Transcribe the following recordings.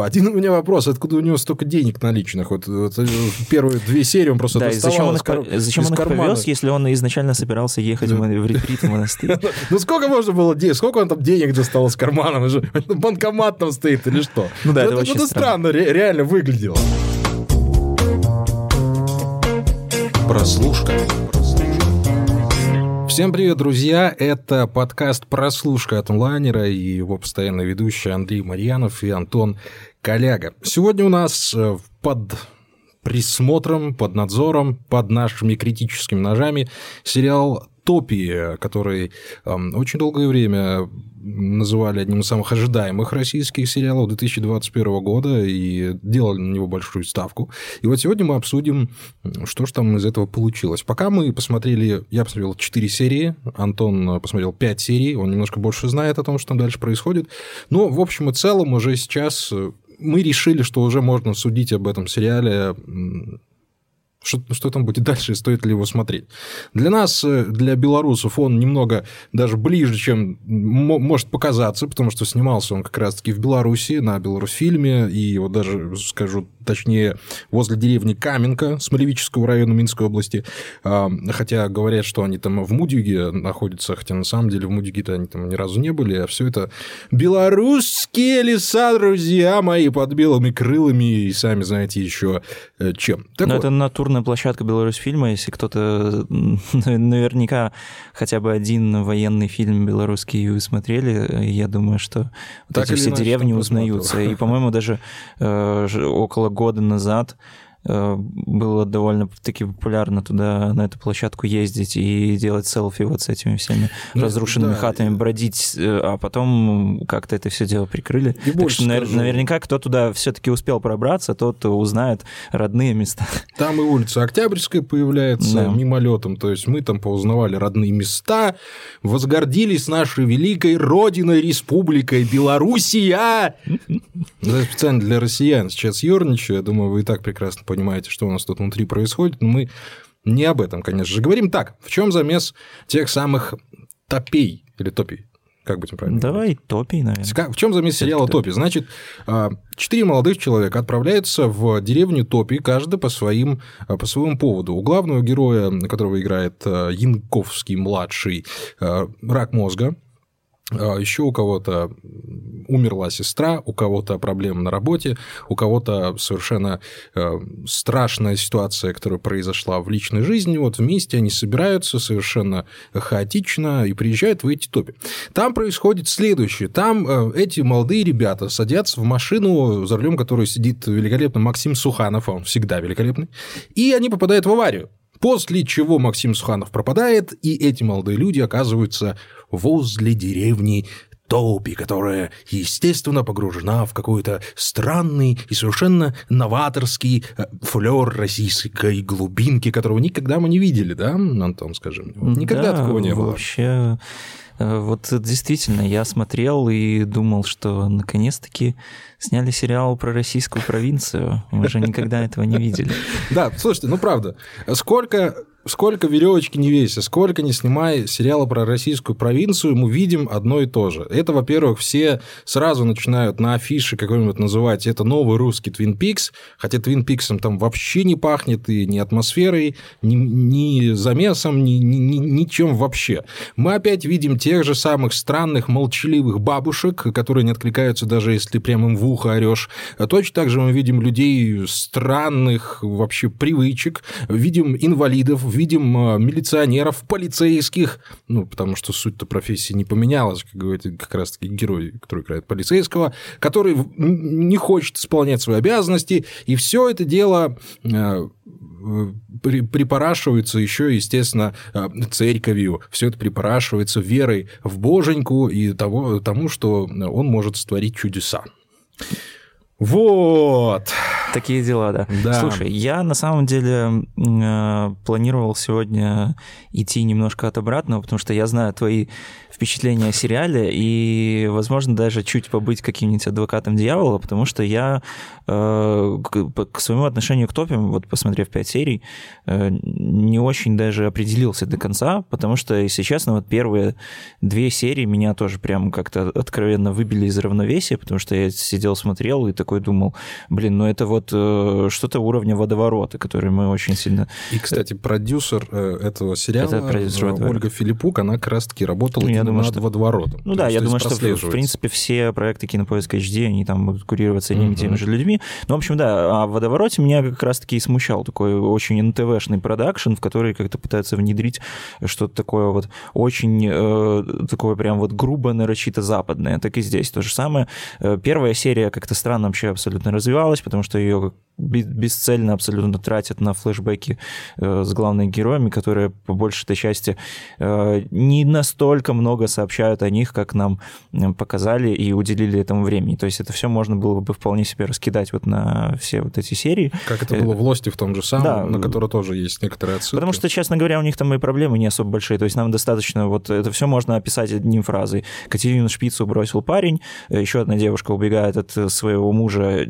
Один у меня вопрос, откуда у него столько денег наличных? Вот, вот первые две серии он просто да, доставал зачем он из, кар... их, зачем из он их кармана. повез, если он изначально собирался ехать в ретрит в монастырь? Ну сколько можно было денег? Сколько он там денег достал из кармана? Банкомат там стоит или что? Ну да, это это, очень это странно, ре- реально выглядело. Прослушка. Всем привет, друзья! Это подкаст «Прослушка» от онлайнера и его постоянный ведущий Андрей Марьянов и Антон Коляга. Сегодня у нас э, под присмотром, под надзором, под нашими критическими ножами сериал «Топи», который э, очень долгое время называли одним из самых ожидаемых российских сериалов 2021 года и делали на него большую ставку. И вот сегодня мы обсудим, что же там из этого получилось. Пока мы посмотрели, я посмотрел 4 серии, Антон посмотрел 5 серий, он немножко больше знает о том, что там дальше происходит. Но, в общем и целом, уже сейчас мы решили, что уже можно судить об этом сериале что, что там будет дальше и стоит ли его смотреть. Для нас, для белорусов, он немного даже ближе, чем может показаться, потому что снимался он как раз-таки в Беларуси, на Беларусьфильме, и вот даже, скажу точнее, возле деревни Каменка Смолевического района Минской области, хотя говорят, что они там в Мудиге находятся, хотя на самом деле в Мудиге-то они там ни разу не были, а все это белорусские леса, друзья мои, под белыми крылами, и сами знаете еще чем. Так Но вот. это натурная площадка Беларусь фильма, если кто-то наверняка хотя бы один военный фильм белорусский вы смотрели, я думаю, что вот так эти все деревни узнаются. И, по-моему, даже э, около года назад было довольно-таки популярно туда, на эту площадку ездить и делать селфи вот с этими всеми ну, разрушенными да, хатами, бродить, а потом как-то это все дело прикрыли. И так что скажу. наверняка кто туда все-таки успел пробраться, тот узнает родные места. Там и улица Октябрьская появляется да. мимолетом, то есть мы там поузнавали родные места, возгордились нашей великой родиной, республикой Белоруссия. Это специально для россиян сейчас ерничаю, я думаю, вы и так прекрасно понимаете, что у нас тут внутри происходит, но мы не об этом, конечно же, говорим. Так, в чем замес тех самых топей или топий? Как быть правильно? Давай топий, наверное. В чем замес сериала Топи? Значит, а, четыре молодых человека отправляются в деревню Топи, каждый по, своим, по своему поводу. У главного героя, которого играет а, Янковский младший, а, рак мозга, еще у кого-то умерла сестра, у кого-то проблемы на работе, у кого-то совершенно э, страшная ситуация, которая произошла в личной жизни. Вот вместе они собираются совершенно хаотично и приезжают в эти топи. Там происходит следующее. Там э, эти молодые ребята садятся в машину, за рулем которой сидит великолепный Максим Суханов, он всегда великолепный, и они попадают в аварию. После чего Максим Суханов пропадает, и эти молодые люди оказываются возле деревни Топи, которая, естественно, погружена в какой-то странный и совершенно новаторский э, флер российской глубинки, которого никогда мы не видели, да, Антон, скажи мне? Никогда да, такого не было. Вообще, э, вот действительно, я смотрел и думал, что наконец-таки сняли сериал про российскую провинцию. Мы же никогда этого не видели. Да, слушайте, ну правда, сколько сколько веревочки не веся, сколько не снимая сериала про российскую провинцию, мы видим одно и то же. Это, во-первых, все сразу начинают на афише какой-нибудь называть это новый русский Twin Peaks, хотя Twin Peaks там вообще не пахнет и ни атмосферой, ни, ни замесом, ни, ни, ни, ничем вообще. Мы опять видим тех же самых странных молчаливых бабушек, которые не откликаются даже если прямо им в ухо орешь. Точно так же мы видим людей странных вообще привычек, видим инвалидов, видим а, милиционеров, полицейских, ну, потому что суть-то профессии не поменялась, как говорит как раз-таки герой, который играет полицейского, который не хочет исполнять свои обязанности, и все это дело а, припорашивается еще, естественно, а, церковью, все это припорашивается верой в боженьку и того, тому, что он может створить чудеса. Вот. Такие дела, да. да. Слушай, я на самом деле э, планировал сегодня идти немножко от обратного, потому что я знаю твои впечатления о сериале и, возможно, даже чуть побыть каким-нибудь адвокатом дьявола, потому что я э, к, к своему отношению к топе, вот посмотрев пять серий, э, не очень даже определился до конца, потому что, если честно, вот первые две серии меня тоже прям как-то откровенно выбили из равновесия, потому что я сидел, смотрел и такой думал, блин, ну это вот э, что-то уровня водоворота, который мы очень сильно... И, кстати, продюсер э, этого сериала, это продюсер э, Ольга Филиппук, она как раз-таки работала я думаю, над что... водоворотом. Ну да, я думаю, что, в принципе, все проекты Кинопоиска HD, они там будут курироваться одними и теми же людьми. Ну, в общем, да, а в водовороте меня как раз-таки и смущал такой очень НТВшный продакшн, в который как-то пытаются внедрить что-то такое вот очень э, такое прям вот грубо нарочито западное. Так и здесь то же самое. Э, первая серия как-то странно вообще абсолютно развивалась, потому что ее бесцельно абсолютно тратят на флешбеки э, с главными героями, которые по большей части э, не настолько много сообщают о них, как нам показали и уделили этому времени. То есть это все можно было бы вполне себе раскидать вот на все вот эти серии. Как это было в Лосте в том же самом, да, на который тоже есть некоторые отсылки. Потому что, честно говоря, у них там и проблемы не особо большие. То есть нам достаточно вот это все можно описать одним фразой. Катерину Шпицу бросил парень, еще одна девушка убегает от своего мужа,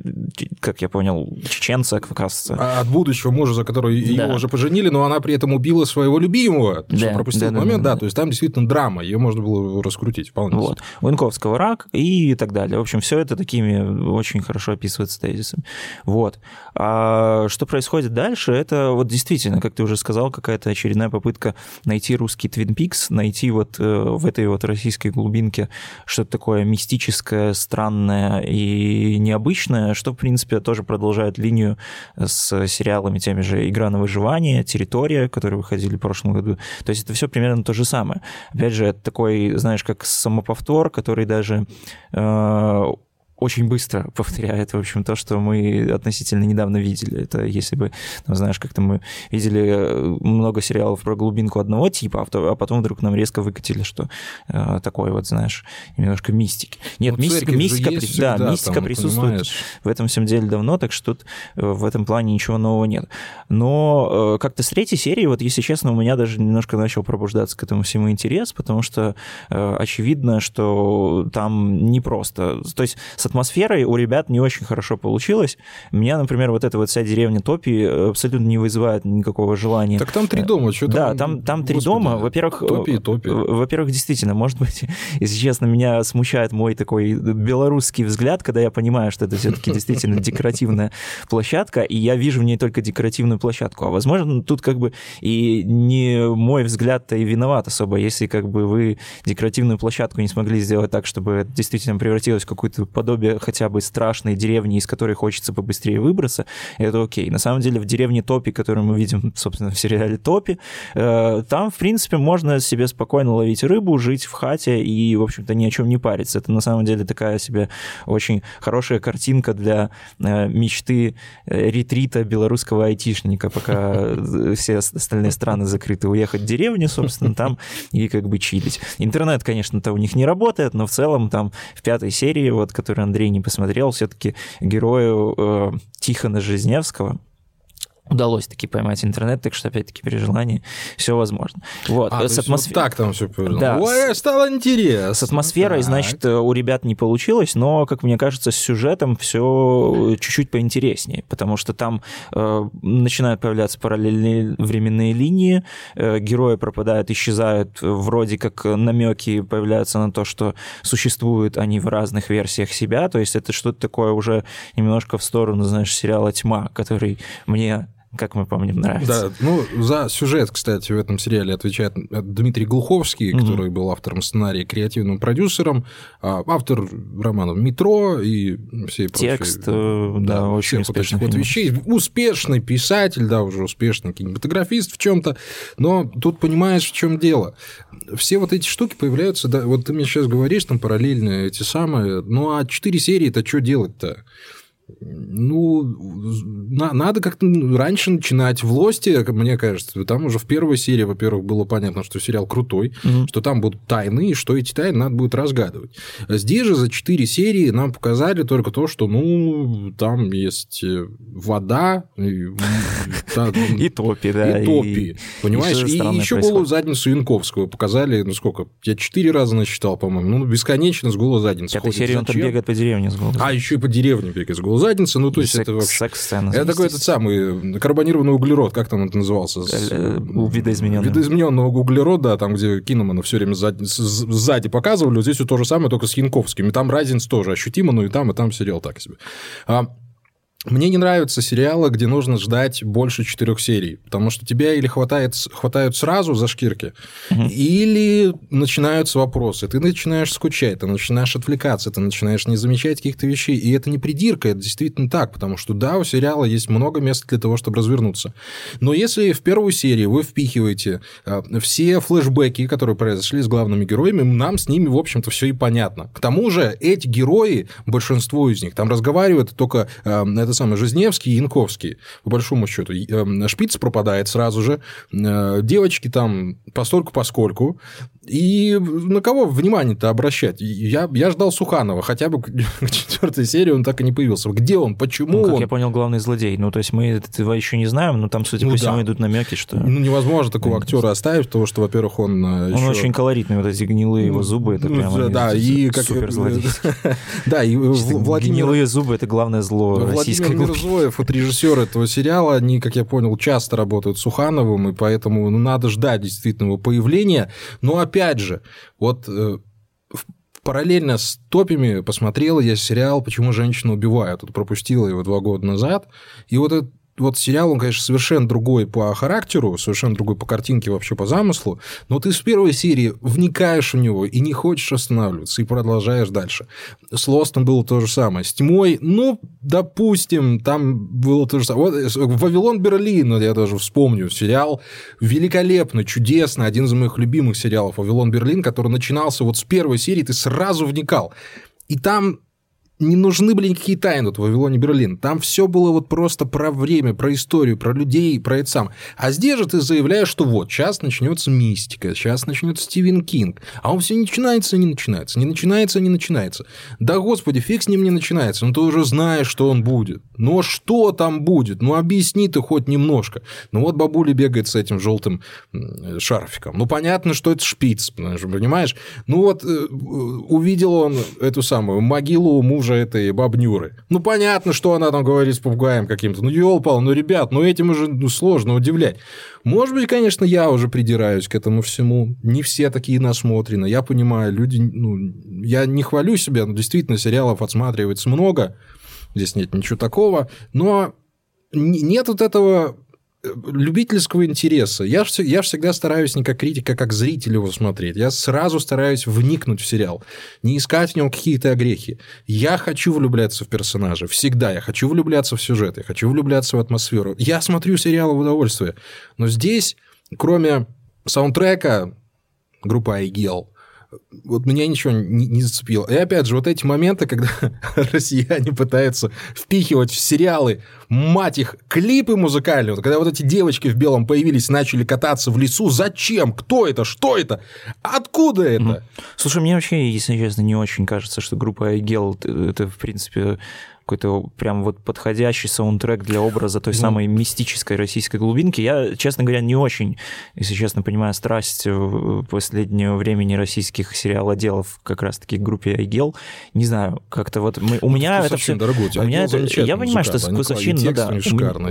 как я понял, чеченца, кажется. А от будущего мужа, за которого да. его уже поженили, но она при этом убила своего любимого, да. пропустил да, момент, да, да, да, то есть там действительно драма, ее можно было раскрутить вполне. Вот. У Янковского рак и так далее. В общем, все это такими очень хорошо описывается тезисами. Вот. А что происходит дальше, это вот действительно, как ты уже сказал, какая-то очередная попытка найти русский Twin Peaks, найти вот э, в этой вот российской глубинке что-то такое мистическое, странное и необычное, что, в принципе, тоже продолжает линию с сериалами теми же «Игра на выживание», «Территория», которые выходили в прошлом году. То есть это все примерно то же самое. Опять же, это такой, знаешь, как самоповтор, который даже э, очень быстро повторяет, в общем, то, что мы относительно недавно видели. Это если бы, ну, знаешь, как-то мы видели э, много сериалов про глубинку одного типа, а, а потом вдруг нам резко выкатили, что э, такое вот, знаешь, немножко мистики. Нет, ну, мистика, мистика, при... всегда, да, мистика там, присутствует понимаешь. в этом всем деле давно, так что тут э, в этом плане ничего нового нет. Но э, как-то с третьей серии, вот если честно, у меня даже немножко начал пробуждаться к этому всему интерес, потому что э, очевидно, что там не просто. То есть, с атмосферой у ребят не очень хорошо получилось. Меня, например, вот эта вот вся деревня Топи э, абсолютно не вызывает никакого желания. Так там три дома, что Да, там, там три дома. Во-первых, Топи и Топи. Во-первых, действительно, может быть, если честно, меня смущает мой такой белорусский взгляд, когда я понимаю, что это все-таки действительно декоративная площадка, и я вижу в ней только декоративную площадку. А возможно, тут как бы и не мой взгляд-то и виноват особо, если как бы вы декоративную площадку не смогли сделать так, чтобы это действительно превратилось в какое-то подобие подобие хотя бы страшной деревни, из которой хочется побыстрее выбраться, это окей. На самом деле в деревне Топи, которую мы видим, собственно, в сериале Топи, э, там, в принципе, можно себе спокойно ловить рыбу, жить в хате и, в общем-то, ни о чем не париться. Это на самом деле такая себе очень хорошая картинка для э, мечты э, ретрита белорусского айтишника, пока все остальные страны закрыты, уехать в деревню, собственно, там и как бы чилить. Интернет, конечно-то у них не работает, но в целом там в пятой серии, вот, которая Андрей не посмотрел, все-таки герою э, Тихона Жизневского, удалось таки поймать интернет, так что, опять-таки, при желании все возможно. Вот. А, с атмосфер... вот так там все повернуло. Да. Ой, стало интересно. С атмосферой, так. значит, у ребят не получилось, но, как мне кажется, с сюжетом все чуть-чуть поинтереснее, потому что там э, начинают появляться параллельные временные линии, э, герои пропадают, исчезают, вроде как намеки появляются на то, что существуют они в разных версиях себя, то есть это что-то такое уже немножко в сторону, знаешь, сериала «Тьма», который мне как мы помним, нравится. Да, ну, за сюжет, кстати, в этом сериале отвечает Дмитрий Глуховский, mm-hmm. который был автором сценария, креативным продюсером, а, автор романов «Метро» и все Текст, прочие... Э, да, да, очень этих вот вещей. Успешный писатель, да, уже успешный кинематографист в чем то но тут понимаешь, в чем дело. Все вот эти штуки появляются, да, вот ты мне сейчас говоришь, там параллельно эти самые, ну, а четыре серии-то что делать-то? Ну, на, надо как-то раньше начинать в Лосте, мне кажется. Там уже в первой серии, во-первых, было понятно, что сериал крутой, угу. что там будут тайны, и что эти тайны надо будет разгадывать. Здесь же за четыре серии нам показали только то, что, ну, там есть э, вода, и, и топи, да. И топи, понимаешь? И еще голую задницу Янковского показали, ну, сколько? Я четыре раза насчитал, по-моему. Ну, бесконечно с голой задницей. В этой серии он там бегает по деревне с голой А, еще и по деревне бегает с голой задницы, ну то есть это вообще... Это такой этот самый карбонированный углерод, как там это назывался? Э, видоизмененный. Видоизмененного углерода, там, где Киномана все время сзади, показывали, вот здесь вот то же самое, только с Янковским. И там разница тоже ощутима, но и там, и там сериал так себе. Мне не нравятся сериалы, где нужно ждать больше четырех серий, потому что тебя или хватает, хватают сразу за шкирки, угу. или начинаются вопросы. Ты начинаешь скучать, ты начинаешь отвлекаться, ты начинаешь не замечать каких-то вещей. И это не придирка, это действительно так, потому что да, у сериала есть много места для того, чтобы развернуться. Но если в первую серию вы впихиваете а, все флешбеки, которые произошли с главными героями, нам с ними, в общем-то, все и понятно. К тому же эти герои, большинство из них, там разговаривают только а, это самое Жизневский и Янковский, по большому счету. Эм, Шпиц пропадает сразу же, э, девочки там постольку поскольку, и на кого внимание-то обращать? Я, я ждал Суханова, хотя бы к четвертой серии он так и не появился. Где он? Почему ну, как он? я понял, главный злодей. Ну, то есть мы этого еще не знаем, но там, судя ну, по всему, да. идут намеки, что... Ну, невозможно такого актера оставить, потому что, во-первых, он э, Он еще... очень колоритный, вот эти гнилые его зубы, это ну, прямо... Да, и как... Супер. Да, и Владимир... Гнилые зубы – это главное зло российской Владимир Мирзоев, вот режиссер этого сериала, они, как я понял, часто работают с Сухановым, и поэтому ну, надо ждать действительно его появления. Но, опять же, вот э, параллельно с топами посмотрел я сериал «Почему женщину убивают». Вот пропустил его два года назад. И вот этот вот сериал, он, конечно, совершенно другой по характеру, совершенно другой по картинке, вообще по замыслу, но ты с первой серии вникаешь в него и не хочешь останавливаться, и продолжаешь дальше. С Лостом было то же самое. С Тьмой, ну, допустим, там было то же самое. Вот э, «Вавилон Берлин», я даже вспомню, сериал великолепно, чудесно, один из моих любимых сериалов «Вавилон Берлин», который начинался вот с первой серии, ты сразу вникал. И там не нужны были никакие тайны вот в Вавилоне Берлин. Там все было вот просто про время, про историю, про людей, про это сам. А здесь же ты заявляешь, что вот, сейчас начнется мистика, сейчас начнется Стивен Кинг. А он все не начинается, не начинается, не начинается, не начинается. Да господи, фиг с ним не начинается, ну ты уже знаешь, что он будет. Но что там будет? Ну объясни ты хоть немножко. Ну вот бабуля бегает с этим желтым шарфиком. Ну понятно, что это шпиц, понимаешь? Ну вот э, увидел он эту самую могилу мужа мужа этой бабнюры. Ну, понятно, что она там говорит с попугаем каким-то. Ну, елпал, ну, ребят, ну, этим уже ну, сложно удивлять. Может быть, конечно, я уже придираюсь к этому всему. Не все такие насмотрены. Я понимаю, люди... Ну, я не хвалю себя, но действительно сериалов отсматривается много. Здесь нет ничего такого. Но нет вот этого любительского интереса. Я, я всегда стараюсь не как критика, а как зритель его смотреть. Я сразу стараюсь вникнуть в сериал, не искать в нем какие-то огрехи. Я хочу влюбляться в персонажа. Всегда я хочу влюбляться в сюжет, я хочу влюбляться в атмосферу. Я смотрю сериалы в удовольствие. Но здесь, кроме саундтрека, группа Айгел, вот меня ничего не, не зацепило. И опять же, вот эти моменты, когда россияне пытаются впихивать в сериалы, мать их, клипы музыкальные, вот, когда вот эти девочки в белом появились, начали кататься в лесу, зачем? Кто это? Что это? Откуда это? Слушай, мне вообще, если честно, не очень кажется, что группа Айгел это, в принципе, какой-то прям вот подходящий саундтрек для образа той самой мистической российской глубинки. Я, честно говоря, не очень, если честно, понимаю страсть последнего времени российских сериалоделов как раз-таки к группе Айгел. Не знаю, как-то вот мы, у меня это все... Дорогой, у меня это, я понимаю, что вкусовщин, ну да.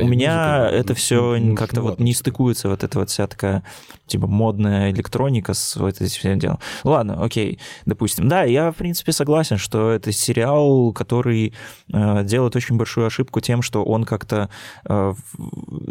У меня это все как-то вот не стыкуется, вот эта вот вся такая типа модная электроника с вот этим всем делом. Ладно, окей, допустим. Да, я, в принципе, согласен, что это сериал, который э, Э, делает очень большую ошибку тем, что он как-то э,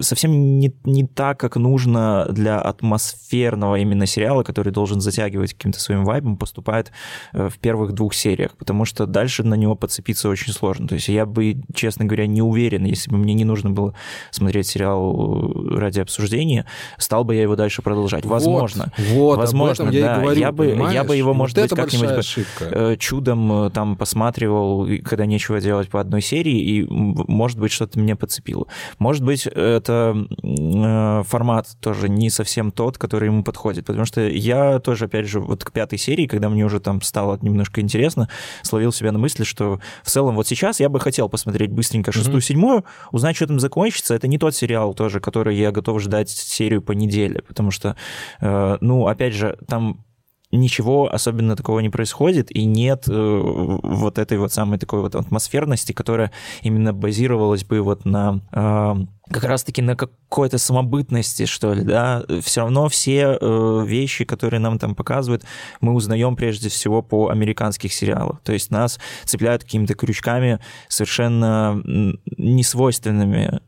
совсем не, не так, как нужно для атмосферного именно сериала, который должен затягивать каким-то своим вайбом, поступает э, в первых двух сериях, потому что дальше на него подцепиться очень сложно. То есть я бы, честно говоря, не уверен, если бы мне не нужно было смотреть сериал ради обсуждения, стал бы я его дальше продолжать. Возможно. Вот, вот возможно, я да. И говорю, я, бы, я бы его, вот может быть, как-нибудь чудом там посматривал, когда нечего делать по одной серии, и, может быть, что-то меня подцепило. Может быть, это э, формат тоже не совсем тот, который ему подходит, потому что я тоже, опять же, вот к пятой серии, когда мне уже там стало немножко интересно, словил себя на мысли, что в целом вот сейчас я бы хотел посмотреть быстренько шестую, mm-hmm. седьмую, узнать, что там закончится. Это не тот сериал тоже, который я готов ждать серию по неделе, потому что, э, ну, опять же, там ничего особенно такого не происходит, и нет э, вот этой вот самой такой вот атмосферности, которая именно базировалась бы вот на э, как раз-таки на какой-то самобытности, что ли, да, все равно все э, вещи, которые нам там показывают, мы узнаем прежде всего по американских сериалах. То есть нас цепляют какими-то крючками совершенно несвойственными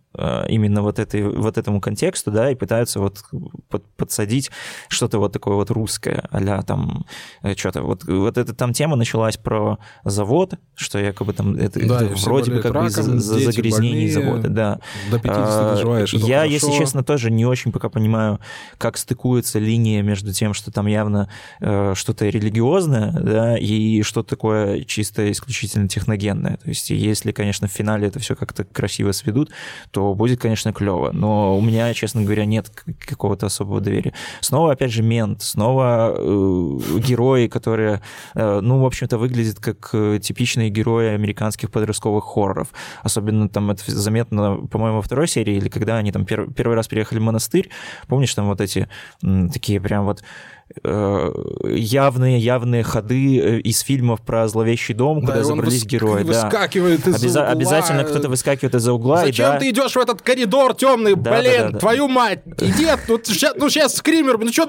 именно вот, этой, вот этому контексту, да, и пытаются вот под, подсадить что-то вот такое вот русское, а там э, что-то. Вот, вот эта там тема началась про завод, что якобы там это, да, это вроде бы как раком, бы за, за загрязнение завода, да. До 50 а, доживаешь, Я, хорошо. если честно, тоже не очень пока понимаю, как стыкуется линия между тем, что там явно э, что-то религиозное, да, и что такое чисто исключительно техногенное. То есть если, конечно, в финале это все как-то красиво сведут, то будет, конечно, клево. Но у меня, честно говоря, нет какого-то особого доверия. Снова, опять же, мент, снова э, герои, которые, э, ну, в общем-то, выглядят как э, типичные герои американских подростковых хорроров. Особенно там это заметно, по-моему, во второй серии, или когда они там пер- первый раз приехали в монастырь. Помнишь, там вот эти м, такие прям вот явные-явные ходы э, из фильмов про зловещий дом, да, куда забрались выс... герои. Выскакивает да. из Обяза- угла. Обязательно кто-то выскакивает из-за угла. Зачем и, да... ты идешь в этот коридор темный? Да, Блин, да, да, да. твою мать! Иди, ну сейчас, ну сейчас скример, ну что?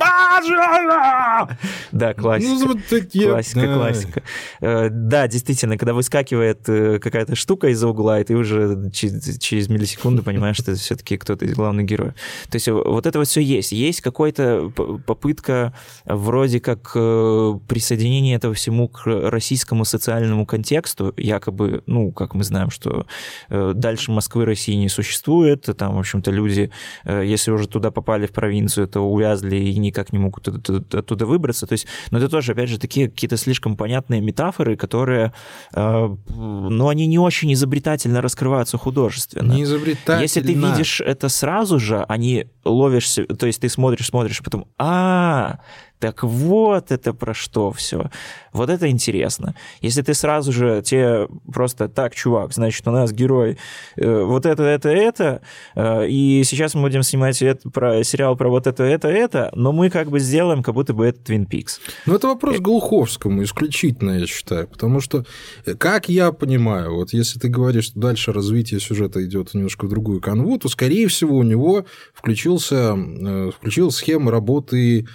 Да, классика. Ну, вот такие. Классика, да. классика. Э, да, действительно, когда выскакивает э, какая-то штука из-за угла, и ты уже через, через миллисекунду понимаешь, что это все-таки кто-то из главных героев. То есть вот это вот все есть. Есть какая-то попытка вроде как э, присоединение этого всему к российскому социальному контексту, якобы, ну, как мы знаем, что э, дальше Москвы России не существует, там, в общем-то, люди, э, если уже туда попали в провинцию, то увязли и никак не могут оттуда выбраться. То есть, но это тоже, опять же, такие какие-то слишком понятные метафоры, которые, ну, они не очень изобретательно раскрываются художественно. Не изобретательно. Если ты видишь это сразу же, они ловишься, то есть ты смотришь, смотришь, потом, а, так вот это про что все. Вот это интересно. Если ты сразу же тебе просто так, чувак, значит, у нас герой э, вот это, это, это, э, и сейчас мы будем снимать это, про, сериал про вот это, это, это, но мы как бы сделаем, как будто бы это Твин Пикс. Ну, это вопрос э... Глуховскому исключительно, я считаю, потому что, э, как я понимаю, вот если ты говоришь, что дальше развитие сюжета идет немножко в другую канву, то, скорее всего, у него включился, э, включилась схема работы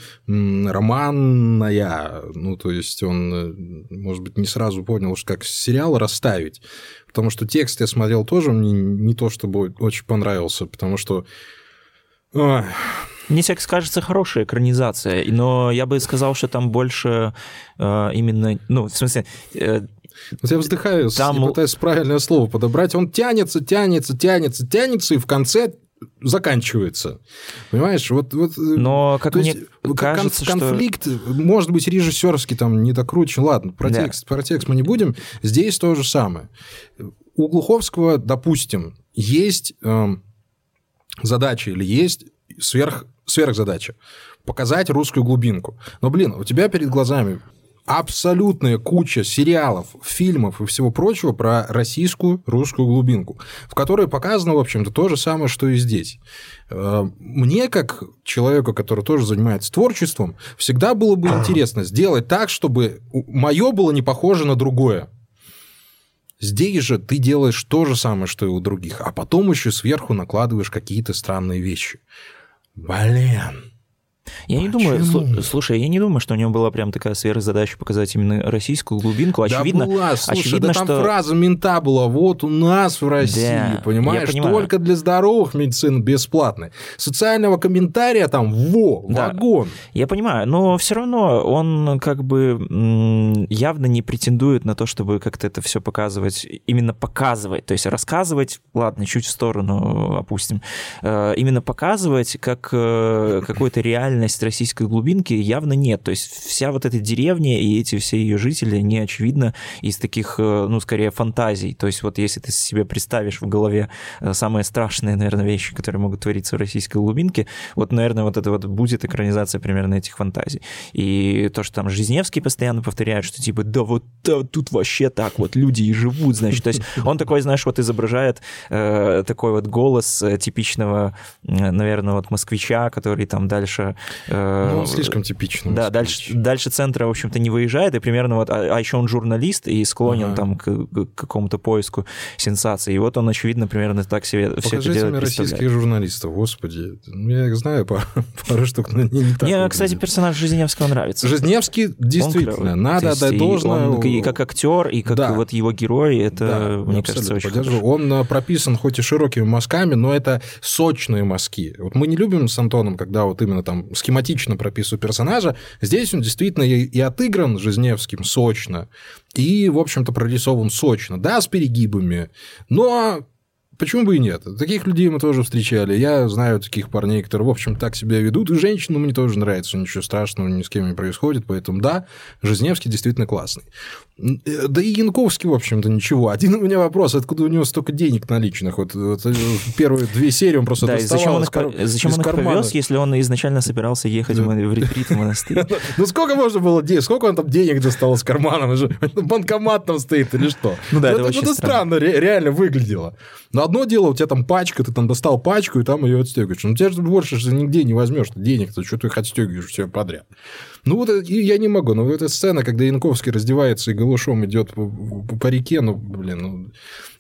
романная, ну, то есть он, э, может быть, не сразу понял, как сериал расставить, потому что текст я смотрел тоже, мне не то чтобы очень понравился, потому что... Мне всяко кажется хорошая экранизация, но я бы сказал, что там больше э, именно, ну, в смысле, э, вот я вздыхаю, там... я пытаюсь правильное слово подобрать. Он тянется, тянется, тянется, тянется, и в конце заканчивается. Понимаешь, вот... вот э, Но как мне есть, кажется, конфликт, что... может быть, режиссерский там не докручен. Ладно, про, да. текст, про текст мы не будем. Здесь то же самое. У Глуховского, допустим, есть э, задача или есть сверх, сверхзадача показать русскую глубинку. Но, блин, у тебя перед глазами абсолютная куча сериалов, фильмов и всего прочего про российскую русскую глубинку, в которой показано, в общем-то, то же самое, что и здесь. Э, мне, как человеку, который тоже занимается творчеством, всегда было бы интересно сделать так, чтобы мое было не похоже на другое. Здесь же ты делаешь то же самое, что и у других, а потом еще сверху накладываешь какие-то странные вещи. Блин. Я не думаю, слушай, я не думаю, что у него была прям такая сверхзадача показать именно российскую глубинку. Очевидно, да была, слушай, очевидно, да там что... фраза мента была, вот у нас в России, да, понимаешь, только для здоровых медицин бесплатной. Социального комментария там, во, да, вагон. Я понимаю, но все равно он как бы явно не претендует на то, чтобы как-то это все показывать, именно показывать, то есть рассказывать, ладно, чуть в сторону опустим, э, именно показывать как э, какой-то реальный оригинальность российской глубинки явно нет. То есть вся вот эта деревня и эти все ее жители, не очевидно из таких, э, ну, скорее, фантазий. То есть вот если ты себе представишь в голове э, самые страшные, наверное, вещи, которые могут твориться в российской глубинке, вот, наверное, вот это вот будет экранизация примерно этих фантазий. И то, что там Жизневский постоянно повторяет, что типа, да вот да, тут вообще так вот люди и живут, значит. То есть он такой, знаешь, вот изображает э, такой вот голос э, типичного, наверное, вот москвича, который там дальше... Э, ну, слишком типичный. Да, дальше, дальше центра, в общем-то, не выезжает, и примерно вот, а, а еще он журналист и склонен ага. там к, к какому-то поиску сенсации. И вот он, очевидно, примерно так себе Покажите все это делает. мне российских журналистов, господи. Я их знаю пару, пару штук, но не, не так. Мне, кстати, персонаж Жизневского нравится. Жизневский действительно, надо отдать должное. Он, и как актер, и как да. вот его герой, это, да, мне кажется, очень. Хорошо. Он э, прописан хоть и широкими мазками, но это сочные мазки. Вот мы не любим с Антоном, когда вот именно там схематично прописываю персонажа. Здесь он действительно и, отыгран Жизневским сочно, и, в общем-то, прорисован сочно. Да, с перегибами, но Почему бы и нет? Таких людей мы тоже встречали. Я знаю таких парней, которые, в общем, так себя ведут. И женщинам мне тоже нравится. Ничего страшного ни с кем не происходит. Поэтому, да, Жизневский действительно классный. Э, да и Янковский, в общем-то, ничего. Один у меня вопрос, откуда у него столько денег наличных? Вот, вот э, первые две серии он просто да, доставал зачем он их, кар... зачем он их повез, если он изначально собирался ехать да. в ретрит в монастырь? Ну, сколько можно было денег? Сколько он там денег достал из кармана? Банкомат там стоит или что? Ну да, это очень странно реально выглядело. Но одно дело, у тебя там пачка, ты там достал пачку, и там ее отстегиваешь. Ну, тебя же больше же нигде не возьмешь денег, то что ты их отстегиваешь все подряд. Ну, вот я не могу. Но вот эта сцена, когда Янковский раздевается и голышом идет по, по, реке, ну, блин. Ну...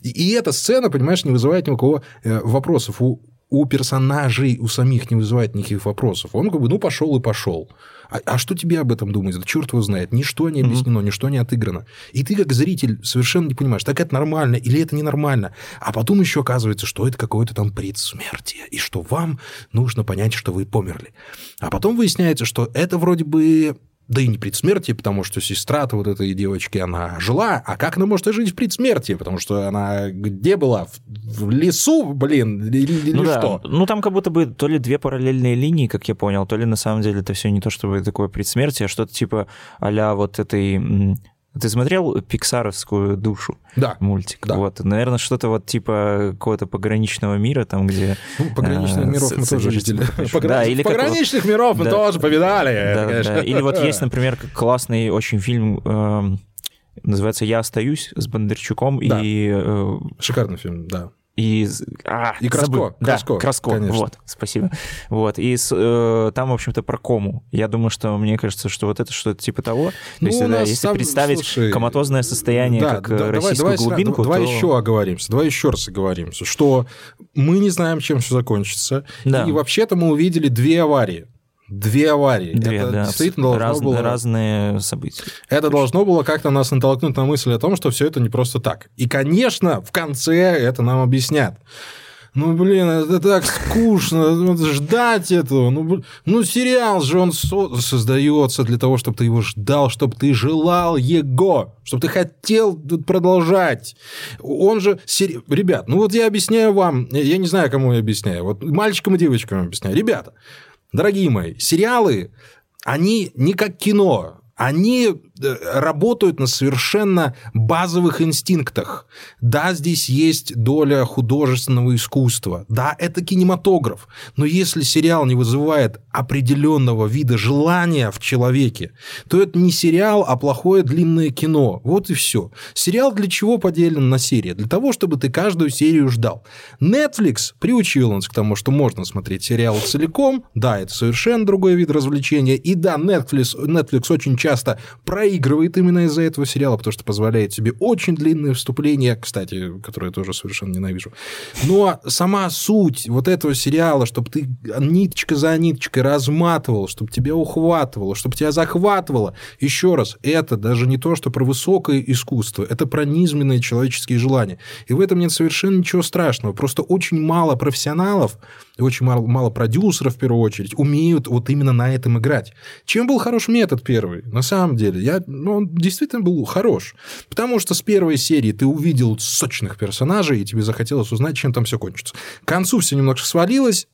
И, и эта сцена, понимаешь, не вызывает ни у кого э, вопросов. У, у персонажей, у самих не вызывает никаких вопросов. Он как бы, ну, пошел и пошел. А, а что тебе об этом думать? Да черт его знает. Ничто не объяснено, mm-hmm. ничто не отыграно. И ты как зритель совершенно не понимаешь, так это нормально или это ненормально. А потом еще оказывается, что это какое-то там предсмертие, и что вам нужно понять, что вы померли. А потом выясняется, что это вроде бы да и не предсмертие, потому что сестра-то вот этой девочки, она жила. А как она может жить в предсмертии? Потому что она где была? В, в лесу, блин, или, ну или да. что? Ну, там как будто бы то ли две параллельные линии, как я понял, то ли на самом деле это все не то, чтобы такое предсмертие, а что-то типа а вот этой ты смотрел пиксаровскую душу? Да. Мультик. Да. Вот, наверное, что-то вот типа какого-то пограничного мира, там, где... Ну, пограничных э, миров мы тоже видели. Да, или Пограничных миров мы тоже повидали. Да, да. Или вот есть, например, классный очень фильм эм, называется «Я остаюсь» с Бондарчуком и... Э, Шикарный фильм, да и... А, и Краско. Забыл. Краско, да, Краско, конечно. вот, спасибо. Вот, и с, э, там, в общем-то, про кому. Я думаю, что, мне кажется, что вот это что-то типа того. То ну, есть, да, если там, представить слушай, коматозное состояние да, как да, российскую давай, глубинку, давай, то... Давай еще оговоримся, давай еще раз оговоримся, что мы не знаем, чем все закончится. Да. И вообще-то мы увидели две аварии. Две аварии. Две, это да, действительно должно раз, было... Разные события. Это должно было как-то нас натолкнуть на мысль о том, что все это не просто так. И, конечно, в конце это нам объяснят. Ну, блин, это так скучно, ждать этого. Ну, ну сериал же он со- создается для того, чтобы ты его ждал, чтобы ты желал его, чтобы ты хотел продолжать. Он же... Сери... Ребят, ну вот я объясняю вам, я не знаю, кому я объясняю, вот мальчикам и девочкам объясняю. Ребята, Дорогие мои, сериалы, они не как кино, они работают на совершенно базовых инстинктах. Да, здесь есть доля художественного искусства. Да, это кинематограф. Но если сериал не вызывает определенного вида желания в человеке, то это не сериал, а плохое длинное кино. Вот и все. Сериал для чего поделен на серии? Для того, чтобы ты каждую серию ждал. Netflix приучил нас к тому, что можно смотреть сериал целиком. Да, это совершенно другой вид развлечения. И да, Netflix, Netflix очень часто проигрывает именно из-за этого сериала, потому что позволяет себе очень длинные вступления, кстати, которые я тоже совершенно ненавижу. Но сама суть вот этого сериала, чтобы ты ниточка за ниточкой разматывал, чтобы тебя ухватывало, чтобы тебя захватывало, еще раз, это даже не то, что про высокое искусство, это про низменные человеческие желания. И в этом нет совершенно ничего страшного. Просто очень мало профессионалов, очень мало, мало продюсеров, в первую очередь, умеют вот именно на этом играть. Чем был хорош метод первый? На самом деле, я, ну, он действительно был хорош. Потому что с первой серии ты увидел сочных персонажей, и тебе захотелось узнать, чем там все кончится. К концу все немножко свалилось,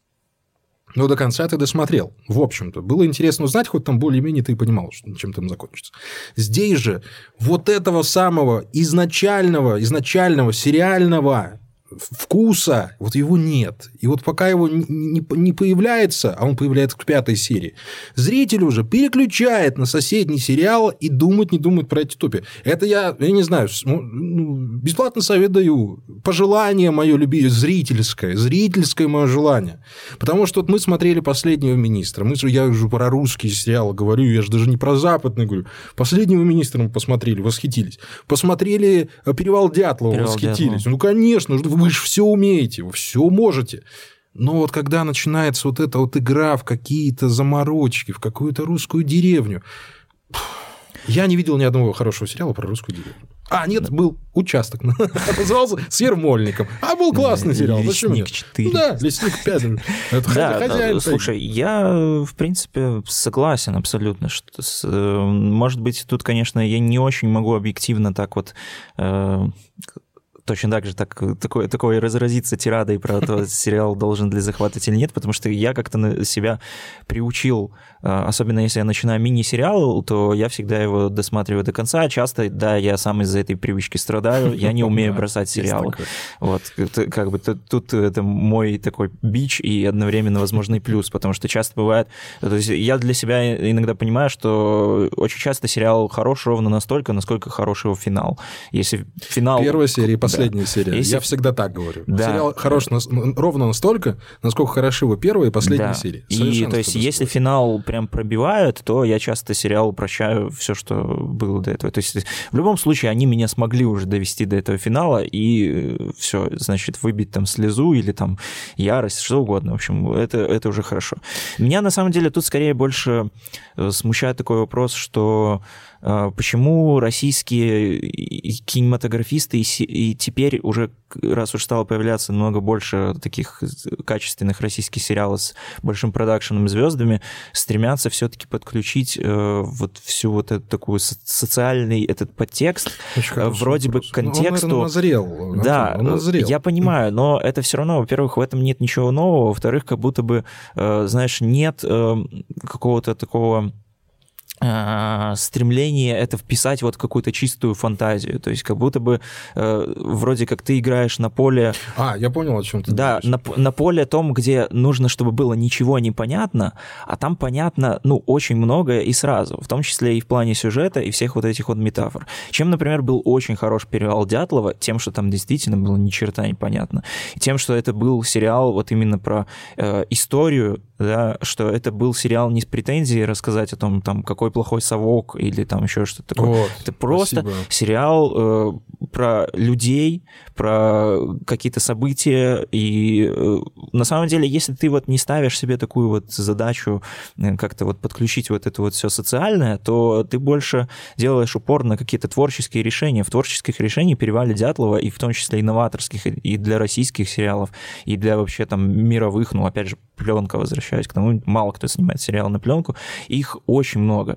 но до конца ты досмотрел, в общем-то. Было интересно узнать, хоть там более-менее ты понимал, чем там закончится. Здесь же вот этого самого изначального, изначального сериального вкуса, вот его нет. И вот пока его не, не появляется, а он появляется к пятой серии, зритель уже переключает на соседний сериал и думать не думает про эти топи. Это я, я не знаю, ну, бесплатно совет даю. Пожелание мое любимое, зрительское, зрительское мое желание. Потому что вот мы смотрели «Последнего министра», мы, я уже про русские сериалы говорю, я же даже не про западный говорю. «Последнего министра» мы посмотрели, восхитились. Посмотрели «Перевал Дятлова», Перевал восхитились. Дятлова. Ну, конечно, вы же все умеете, вы все можете. Но вот когда начинается вот эта вот игра в какие-то заморочки, в какую-то русскую деревню, я не видел ни одного хорошего сериала про русскую деревню. А, нет, был участок. Назывался с Ермольником. А был классный сериал. Зачем Лесник 4. Да, Лесник 5. Это да, хозяин. Слушай, я, в принципе, согласен абсолютно. Что с, э, может быть, тут, конечно, я не очень могу объективно так вот э, точно так же так, такой, такой разразиться тирадой про то, сериал должен ли захватывать или нет, потому что я как-то себя приучил, а, особенно если я начинаю мини-сериал, то я всегда его досматриваю до конца. Часто, да, я сам из-за этой привычки страдаю, я не умею бросать сериалы. Вот, как бы тут это мой такой бич и одновременно возможный плюс, потому что часто бывает... То есть я для себя иногда понимаю, что очень часто сериал хорош ровно настолько, насколько хороший его финал. Если финал... Первая серия, последняя серия. Если... Я всегда так говорю. Да. Сериал хорош на... ровно настолько, насколько хороши его первая и последняя да. серия. и то есть, если финал прям пробивают, то я часто сериал прощаю все, что было до этого. То есть, в любом случае, они меня смогли уже довести до этого финала, и э, все, значит, выбить там слезу или там ярость, что угодно. В общем, это, это уже хорошо. Меня, на самом деле, тут скорее больше э, смущает такой вопрос, что почему российские кинематографисты и теперь уже, раз уж стало появляться много больше таких качественных российских сериалов с большим продакшеном звездами, стремятся все-таки подключить э, вот всю вот эту такую социальный этот подтекст, э, вроде вопрос. бы к ну, контексту. Он, наверное, назрел. Да, он назрел. я понимаю, но это все равно, во-первых, в этом нет ничего нового, во-вторых, как будто бы, э, знаешь, нет какого-то такого а, стремление это вписать вот какую-то чистую фантазию, то есть как будто бы э, вроде как ты играешь на поле... А, я понял, о чем ты Да, на, на поле том, где нужно, чтобы было ничего не понятно, а там понятно, ну, очень многое и сразу, в том числе и в плане сюжета и всех вот этих вот метафор. Чем, например, был очень хорош перевал Дятлова, тем, что там действительно было ни черта непонятно, и тем, что это был сериал вот именно про э, историю, да, что это был сериал не с претензией рассказать о том, там, какой такой плохой совок или там еще что-то такое. Вот, это просто спасибо. сериал э, про людей, про какие-то события. И э, на самом деле, если ты вот не ставишь себе такую вот задачу э, как-то вот подключить вот это вот все социальное, то ты больше делаешь упор на какие-то творческие решения. В творческих решениях перевали Дятлова, и в том числе инноваторских, и для российских сериалов, и для вообще там мировых, ну, опять же, пленка, возвращаюсь к тому, мало кто снимает сериалы на пленку, их очень много.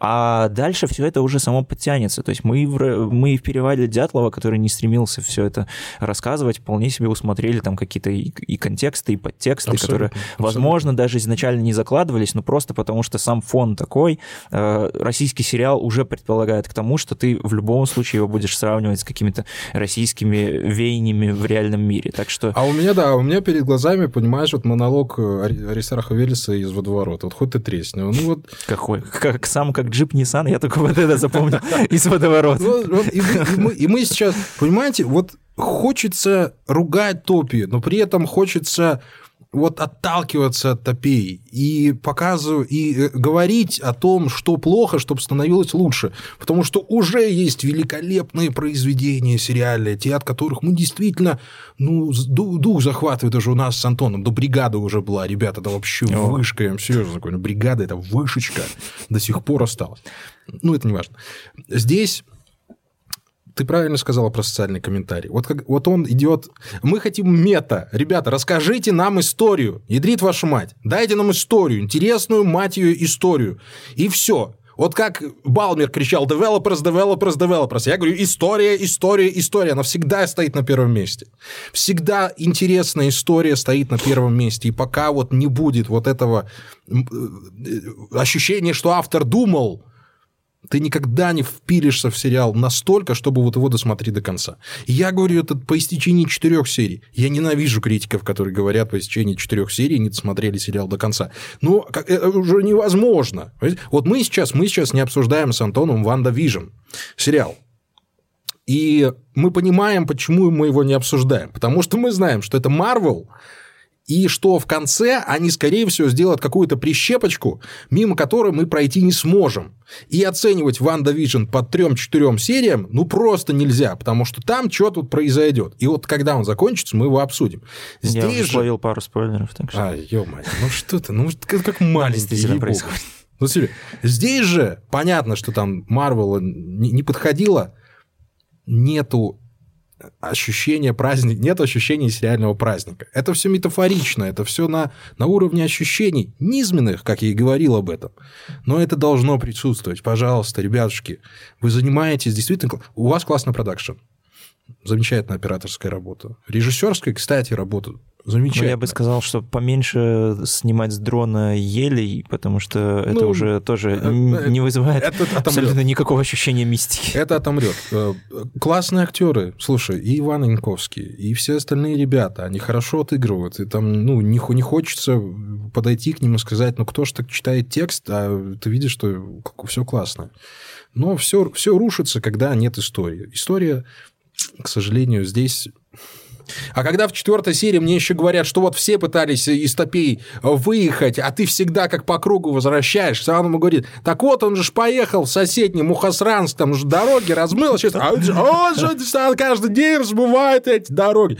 А дальше все это уже само подтянется. То есть мы в, мы в перевале Дятлова, который не стремился все это рассказывать, вполне себе усмотрели там какие-то и, и контексты, и подтексты, абсолютно, которые, абсолютно. возможно, даже изначально не закладывались, но просто потому что сам фон такой, э, российский сериал уже предполагает к тому, что ты в любом случае его будешь сравнивать с какими-то российскими веяниями в реальном мире. Так что... А у меня, да, у меня перед глазами, понимаешь, вот монолог Аристарха Велеса из «Водоворота». Вот хоть ты тресни. Ну, вот... Какой? Как сам как джип Nissan, я только вот это запомнил из водоворота. И мы сейчас, понимаете, вот хочется ругать топи, но при этом хочется вот отталкиваться от топей и показывать, и э, говорить о том, что плохо, чтобы становилось лучше. Потому что уже есть великолепные произведения сериальные, те, от которых мы действительно, ну, дух захватывает уже у нас с Антоном. До бригады уже была, ребята, это вообще вышка, я вам серьезно такой, бригада – это вышечка, до сих пор осталась. Ну, это не важно. Здесь ты правильно сказала про социальный комментарий. Вот, как, вот он идет... Мы хотим мета. Ребята, расскажите нам историю. Ядрит вашу мать. Дайте нам историю. Интересную, мать ее, историю. И все. Вот как Балмер кричал developers, developers, developers. Я говорю, история, история, история. Она всегда стоит на первом месте. Всегда интересная история стоит на первом месте. И пока вот не будет вот этого э, ощущения, что автор думал, ты никогда не впилишься в сериал настолько, чтобы вот его досмотреть до конца. Я говорю это по истечении четырех серий. Я ненавижу критиков, которые говорят по истечении четырех серий не досмотрели сериал до конца. Ну, это уже невозможно. Вот мы сейчас, мы сейчас не обсуждаем с Антоном WandaVision сериал. И мы понимаем, почему мы его не обсуждаем. Потому что мы знаем, что это Марвел, и что в конце они, скорее всего, сделают какую-то прищепочку, мимо которой мы пройти не сможем. И оценивать WandaVision по трем-четырем сериям ну просто нельзя, потому что там что тут произойдет. И вот когда он закончится, мы его обсудим. Здесь Я уже же... словил пару спойлеров, так что... А, ё ну что ты, ну как, как маленький. происходит. Ну. Здесь же понятно, что там Марвел не, не подходило, нету ощущения праздника, нет ощущения сериального праздника. Это все метафорично, это все на, на уровне ощущений, низменных, как я и говорил об этом. Но это должно присутствовать. Пожалуйста, ребятушки, вы занимаетесь действительно... У вас классный продакшн. Замечательная операторская работа. Режиссерская, кстати, работа Замечательно. Но я бы сказал, что поменьше снимать с дрона елей, потому что ну, это уже тоже это, не вызывает это абсолютно никакого ощущения мистики. Это отомрет. Э, классные актеры, слушай, и Иван Янковский, и все остальные ребята, они хорошо отыгрывают, и там, ну, не, не хочется подойти к ним и сказать, ну, кто ж так читает текст, а ты видишь, что все классно. Но все, все рушится, когда нет истории. История, к сожалению, здесь а когда в четвертой серии мне еще говорят, что вот все пытались из топей выехать, а ты всегда как по кругу возвращаешься, а он ему говорит, так вот он же поехал в соседний Мухосранск, там же дороги размыл, сейчас, а он же каждый день размывает эти дороги.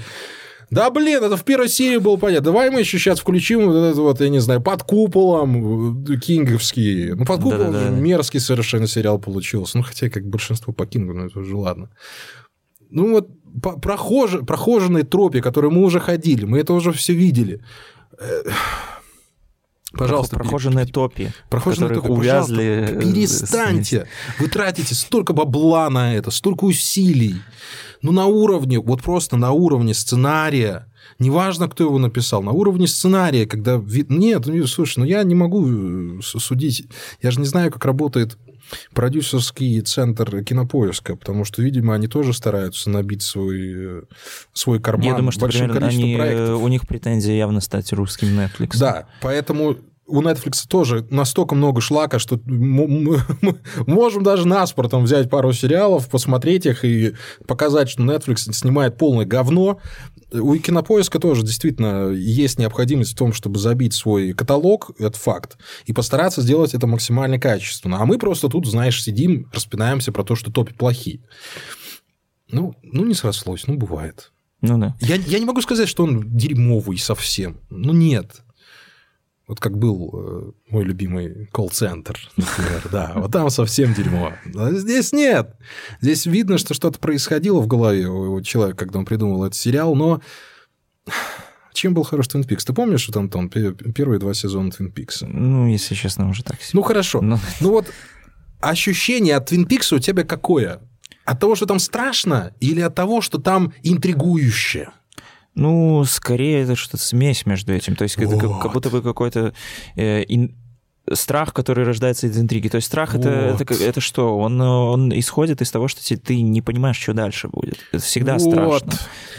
Да блин, это в первой серии было понятно. Давай мы еще сейчас включим вот этот вот, я не знаю, под куполом кинговский. Ну, под куполом да -да -да. мерзкий совершенно сериал получился. Ну, хотя как большинство по кингу, ну, это уже ладно. Ну, вот прохож, прохоженной тропе, которой мы уже ходили, мы это уже все видели. Э, пожалуйста, прохоженные топи, прохоженные топи, увязли. Перестаньте. Вы тратите столько бабла на это, столько усилий. Ну, на уровне, вот просто на уровне сценария, неважно, кто его написал, на уровне сценария, когда... Нет, ну, слушай, ну я не могу э, судить, я же не знаю, как работает продюсерский центр кинопоиска, потому что, видимо, они тоже стараются набить свой, свой карман Я думаю, что примерно они, проектов. у них претензия явно стать русским Netflix. Да, поэтому у Netflix тоже настолько много шлака, что мы можем даже наспортом взять пару сериалов, посмотреть их и показать, что Netflix снимает полное говно. У кинопоиска тоже действительно есть необходимость в том, чтобы забить свой каталог, это факт, и постараться сделать это максимально качественно. А мы просто тут, знаешь, сидим, распинаемся про то, что топи плохие. Ну, ну не срослось, ну бывает. Ну да. Я, я не могу сказать, что он дерьмовый совсем. Ну нет. Вот как был э, мой любимый колл-центр, например, да, вот там совсем дерьмо. А здесь нет. Здесь видно, что что-то происходило в голове у человека, когда он придумал этот сериал, но чем был хорош Твин Пикс? Ты помнишь, что Антон, первые два сезона Твин Пикса? Ну, если честно, уже так. Ну, хорошо. Но... Ну вот ощущение от Твин Пикса у тебя какое? От того, что там страшно, или от того, что там интригующе? Ну, скорее это что-то смесь между этим. То есть вот. это как, как будто бы какой-то э, ин, страх, который рождается из интриги. То есть страх вот. это, это, это что? Он, он исходит из того, что ты не понимаешь, что дальше будет. Это всегда вот. страшно.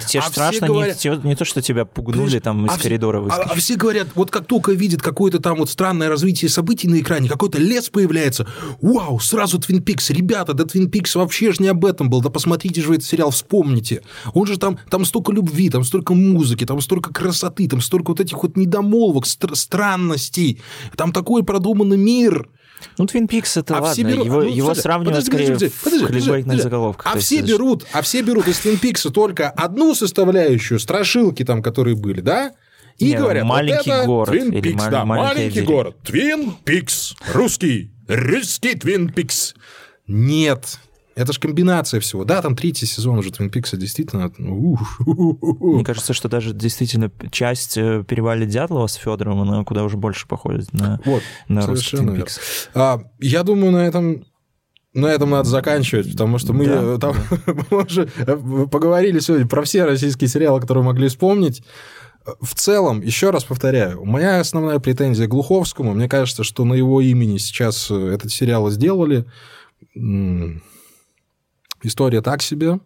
Тебе а страшно говорят... не, не то, что тебя пугнули там из а коридора все, а, а все говорят, вот как только видят какое-то там вот странное развитие событий на экране, какой-то лес появляется, вау, сразу Твин Пикс. Ребята, да Твин Пикс вообще же не об этом был. Да посмотрите же этот сериал, вспомните. Он же там, там столько любви, там столько музыки, там столько красоты, там столько вот этих вот недомолвок, стр- странностей. Там такой продуманный мир. Ну, Твин Пикс это а ладно, все берут, его, ну, его сравнивают подожди, скорее подожди, подожди, в кликбейтных заголовках. А все есть... берут, а все берут из Твин Пикса только одну составляющую, страшилки там, которые были, да? И Не, говорят, маленький вот это город. Твин Пикс, да, маленький город. Твин Пикс, русский, русский Твин Пикс. Нет, Это же комбинация всего. Да, там третий сезон уже Твин Пикса действительно... Мне кажется, что даже действительно часть э, перевали Дятлова с Федором, она куда уже больше походит на, вот, на русский Твин Пикс. А, я думаю, на этом на этом надо заканчивать, потому что мы, да, э, там, да. мы уже э, поговорили сегодня про все российские сериалы, которые могли вспомнить. В целом, еще раз повторяю, моя основная претензия к Глуховскому, мне кажется, что на его имени сейчас этот сериал сделали. История так себе.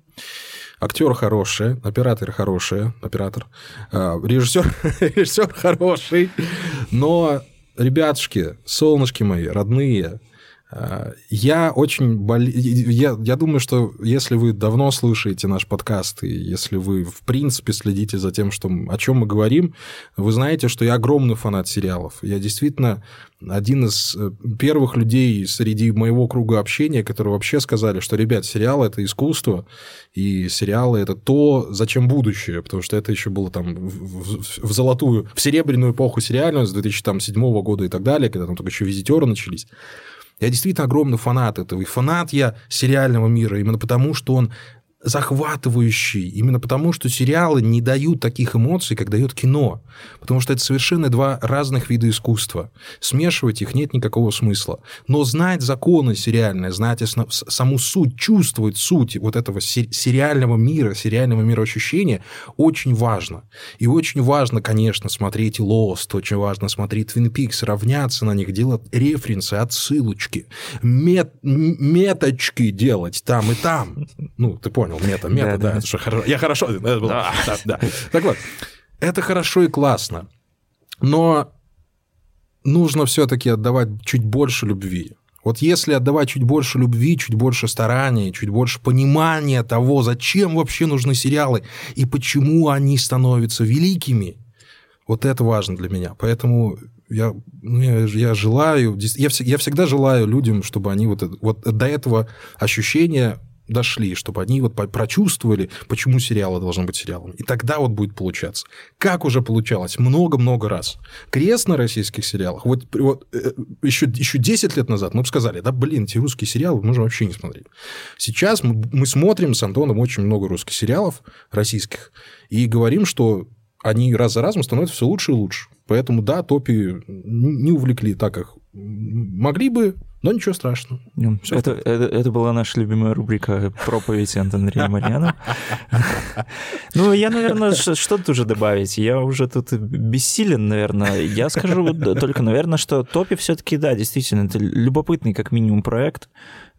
Актер хороший, оператор хороший, оператор. Режиссер, режиссер хороший. Но, ребятушки, солнышки мои, родные, я очень бол... я, я думаю, что если вы давно слушаете наш подкаст, и если вы, в принципе, следите за тем, что, о чем мы говорим, вы знаете, что я огромный фанат сериалов. Я действительно один из э, первых людей среди моего круга общения, которые вообще сказали, что, ребят, сериалы – это искусство, и сериалы – это то, зачем будущее, потому что это еще было там в, в, в золотую, в серебряную эпоху сериальную с 2007 года и так далее, когда там только еще визитеры начались. Я действительно огромный фанат этого. И фанат я сериального мира именно потому, что он захватывающий, именно потому, что сериалы не дают таких эмоций, как дает кино. Потому что это совершенно два разных вида искусства. Смешивать их нет никакого смысла. Но знать законы сериальные, знать основ... саму суть, чувствовать суть вот этого сериального мира, сериального мироощущения очень важно. И очень важно, конечно, смотреть Lost, очень важно смотреть Twin Peaks, равняться на них, делать референсы, отсылочки, мет... меточки делать там и там. Ну, ты понял понял, мета, мета, да. Это что, хорошо. Я хорошо, это было. Да. Да, да. Так вот, это хорошо и классно, но нужно все-таки отдавать чуть больше любви. Вот если отдавать чуть больше любви, чуть больше старания, чуть больше понимания того, зачем вообще нужны сериалы и почему они становятся великими, вот это важно для меня. Поэтому я, ну, я, я желаю, я, я всегда желаю людям, чтобы они вот, вот до этого ощущения дошли, чтобы они вот прочувствовали, почему сериалы должны быть сериалами. И тогда вот будет получаться. Как уже получалось? Много-много раз. Крест на российских сериалах. Вот, вот еще, еще 10 лет назад мы бы сказали, да, блин, эти русские сериалы нужно вообще не смотреть. Сейчас мы, мы смотрим с Антоном очень много русских сериалов российских и говорим, что они раз за разом становятся все лучше и лучше. Поэтому, да, топи не увлекли так, как могли бы, но ничего страшного. Все это, это, это была наша любимая рубрика «Проповедь Андрея Марьяна». Ну, я, наверное, что тут уже добавить? Я уже тут бессилен, наверное. Я скажу только, наверное, что Топи все таки да, действительно, это любопытный как минимум проект.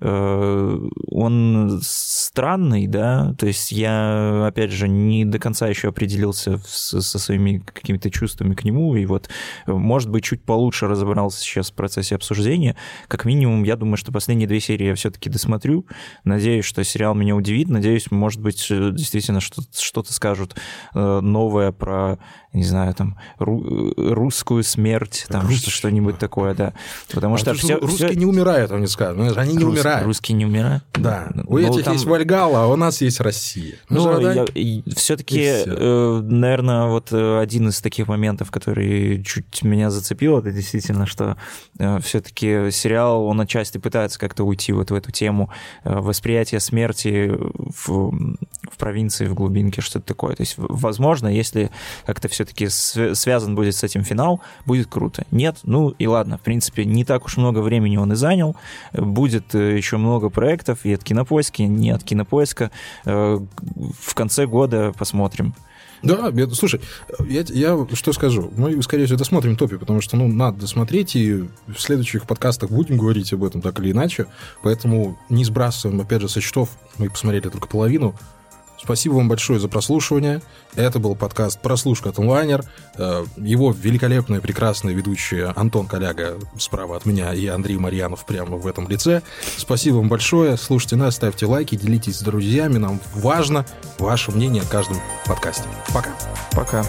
Э, он странный, да, то есть я, опять же, не до конца еще определился со своими какими-то чувствами к нему, и вот, может быть, чуть получше разобрался сейчас в процессе обсуждения. Как минимум, я думаю, что последние две серии я все-таки досмотрю. Надеюсь, что сериал меня удивит. Надеюсь, может быть, действительно что-то скажут э, новое про не знаю, там, ру- русскую смерть, там, Рус... что-нибудь такое, да. Потому а что все... Русские все... не умирают, они скажут. Они не Рус... умирают. Русские не умирают? Да. Ну, у этих там... есть Вальгала, а у нас есть Россия. Ну, ну я... все-таки, э, наверное, вот э, один из таких моментов, который чуть меня зацепил, это действительно, что э, все-таки сериал, он отчасти пытается как-то уйти вот в эту тему восприятия смерти в, в провинции, в глубинке, что-то такое. То есть, возможно, если как-то все все-таки связан будет с этим финал, будет круто. Нет, ну и ладно, в принципе, не так уж много времени он и занял. Будет э, еще много проектов и от Кинопоиска, и не от Кинопоиска. Э, в конце года посмотрим. Да, я, слушай, я, я что скажу? Мы, скорее всего, досмотрим топи, потому что, ну, надо досмотреть, и в следующих подкастах будем говорить об этом так или иначе, поэтому не сбрасываем, опять же, со счетов, мы посмотрели только половину, Спасибо вам большое за прослушивание. Это был подкаст «Прослушка от онлайнер». Э, его великолепные, прекрасные ведущие Антон Коляга справа от меня и Андрей Марьянов прямо в этом лице. Спасибо вам большое. Слушайте нас, ставьте лайки, делитесь с друзьями. Нам важно ваше мнение о каждом подкасте. Пока. Пока.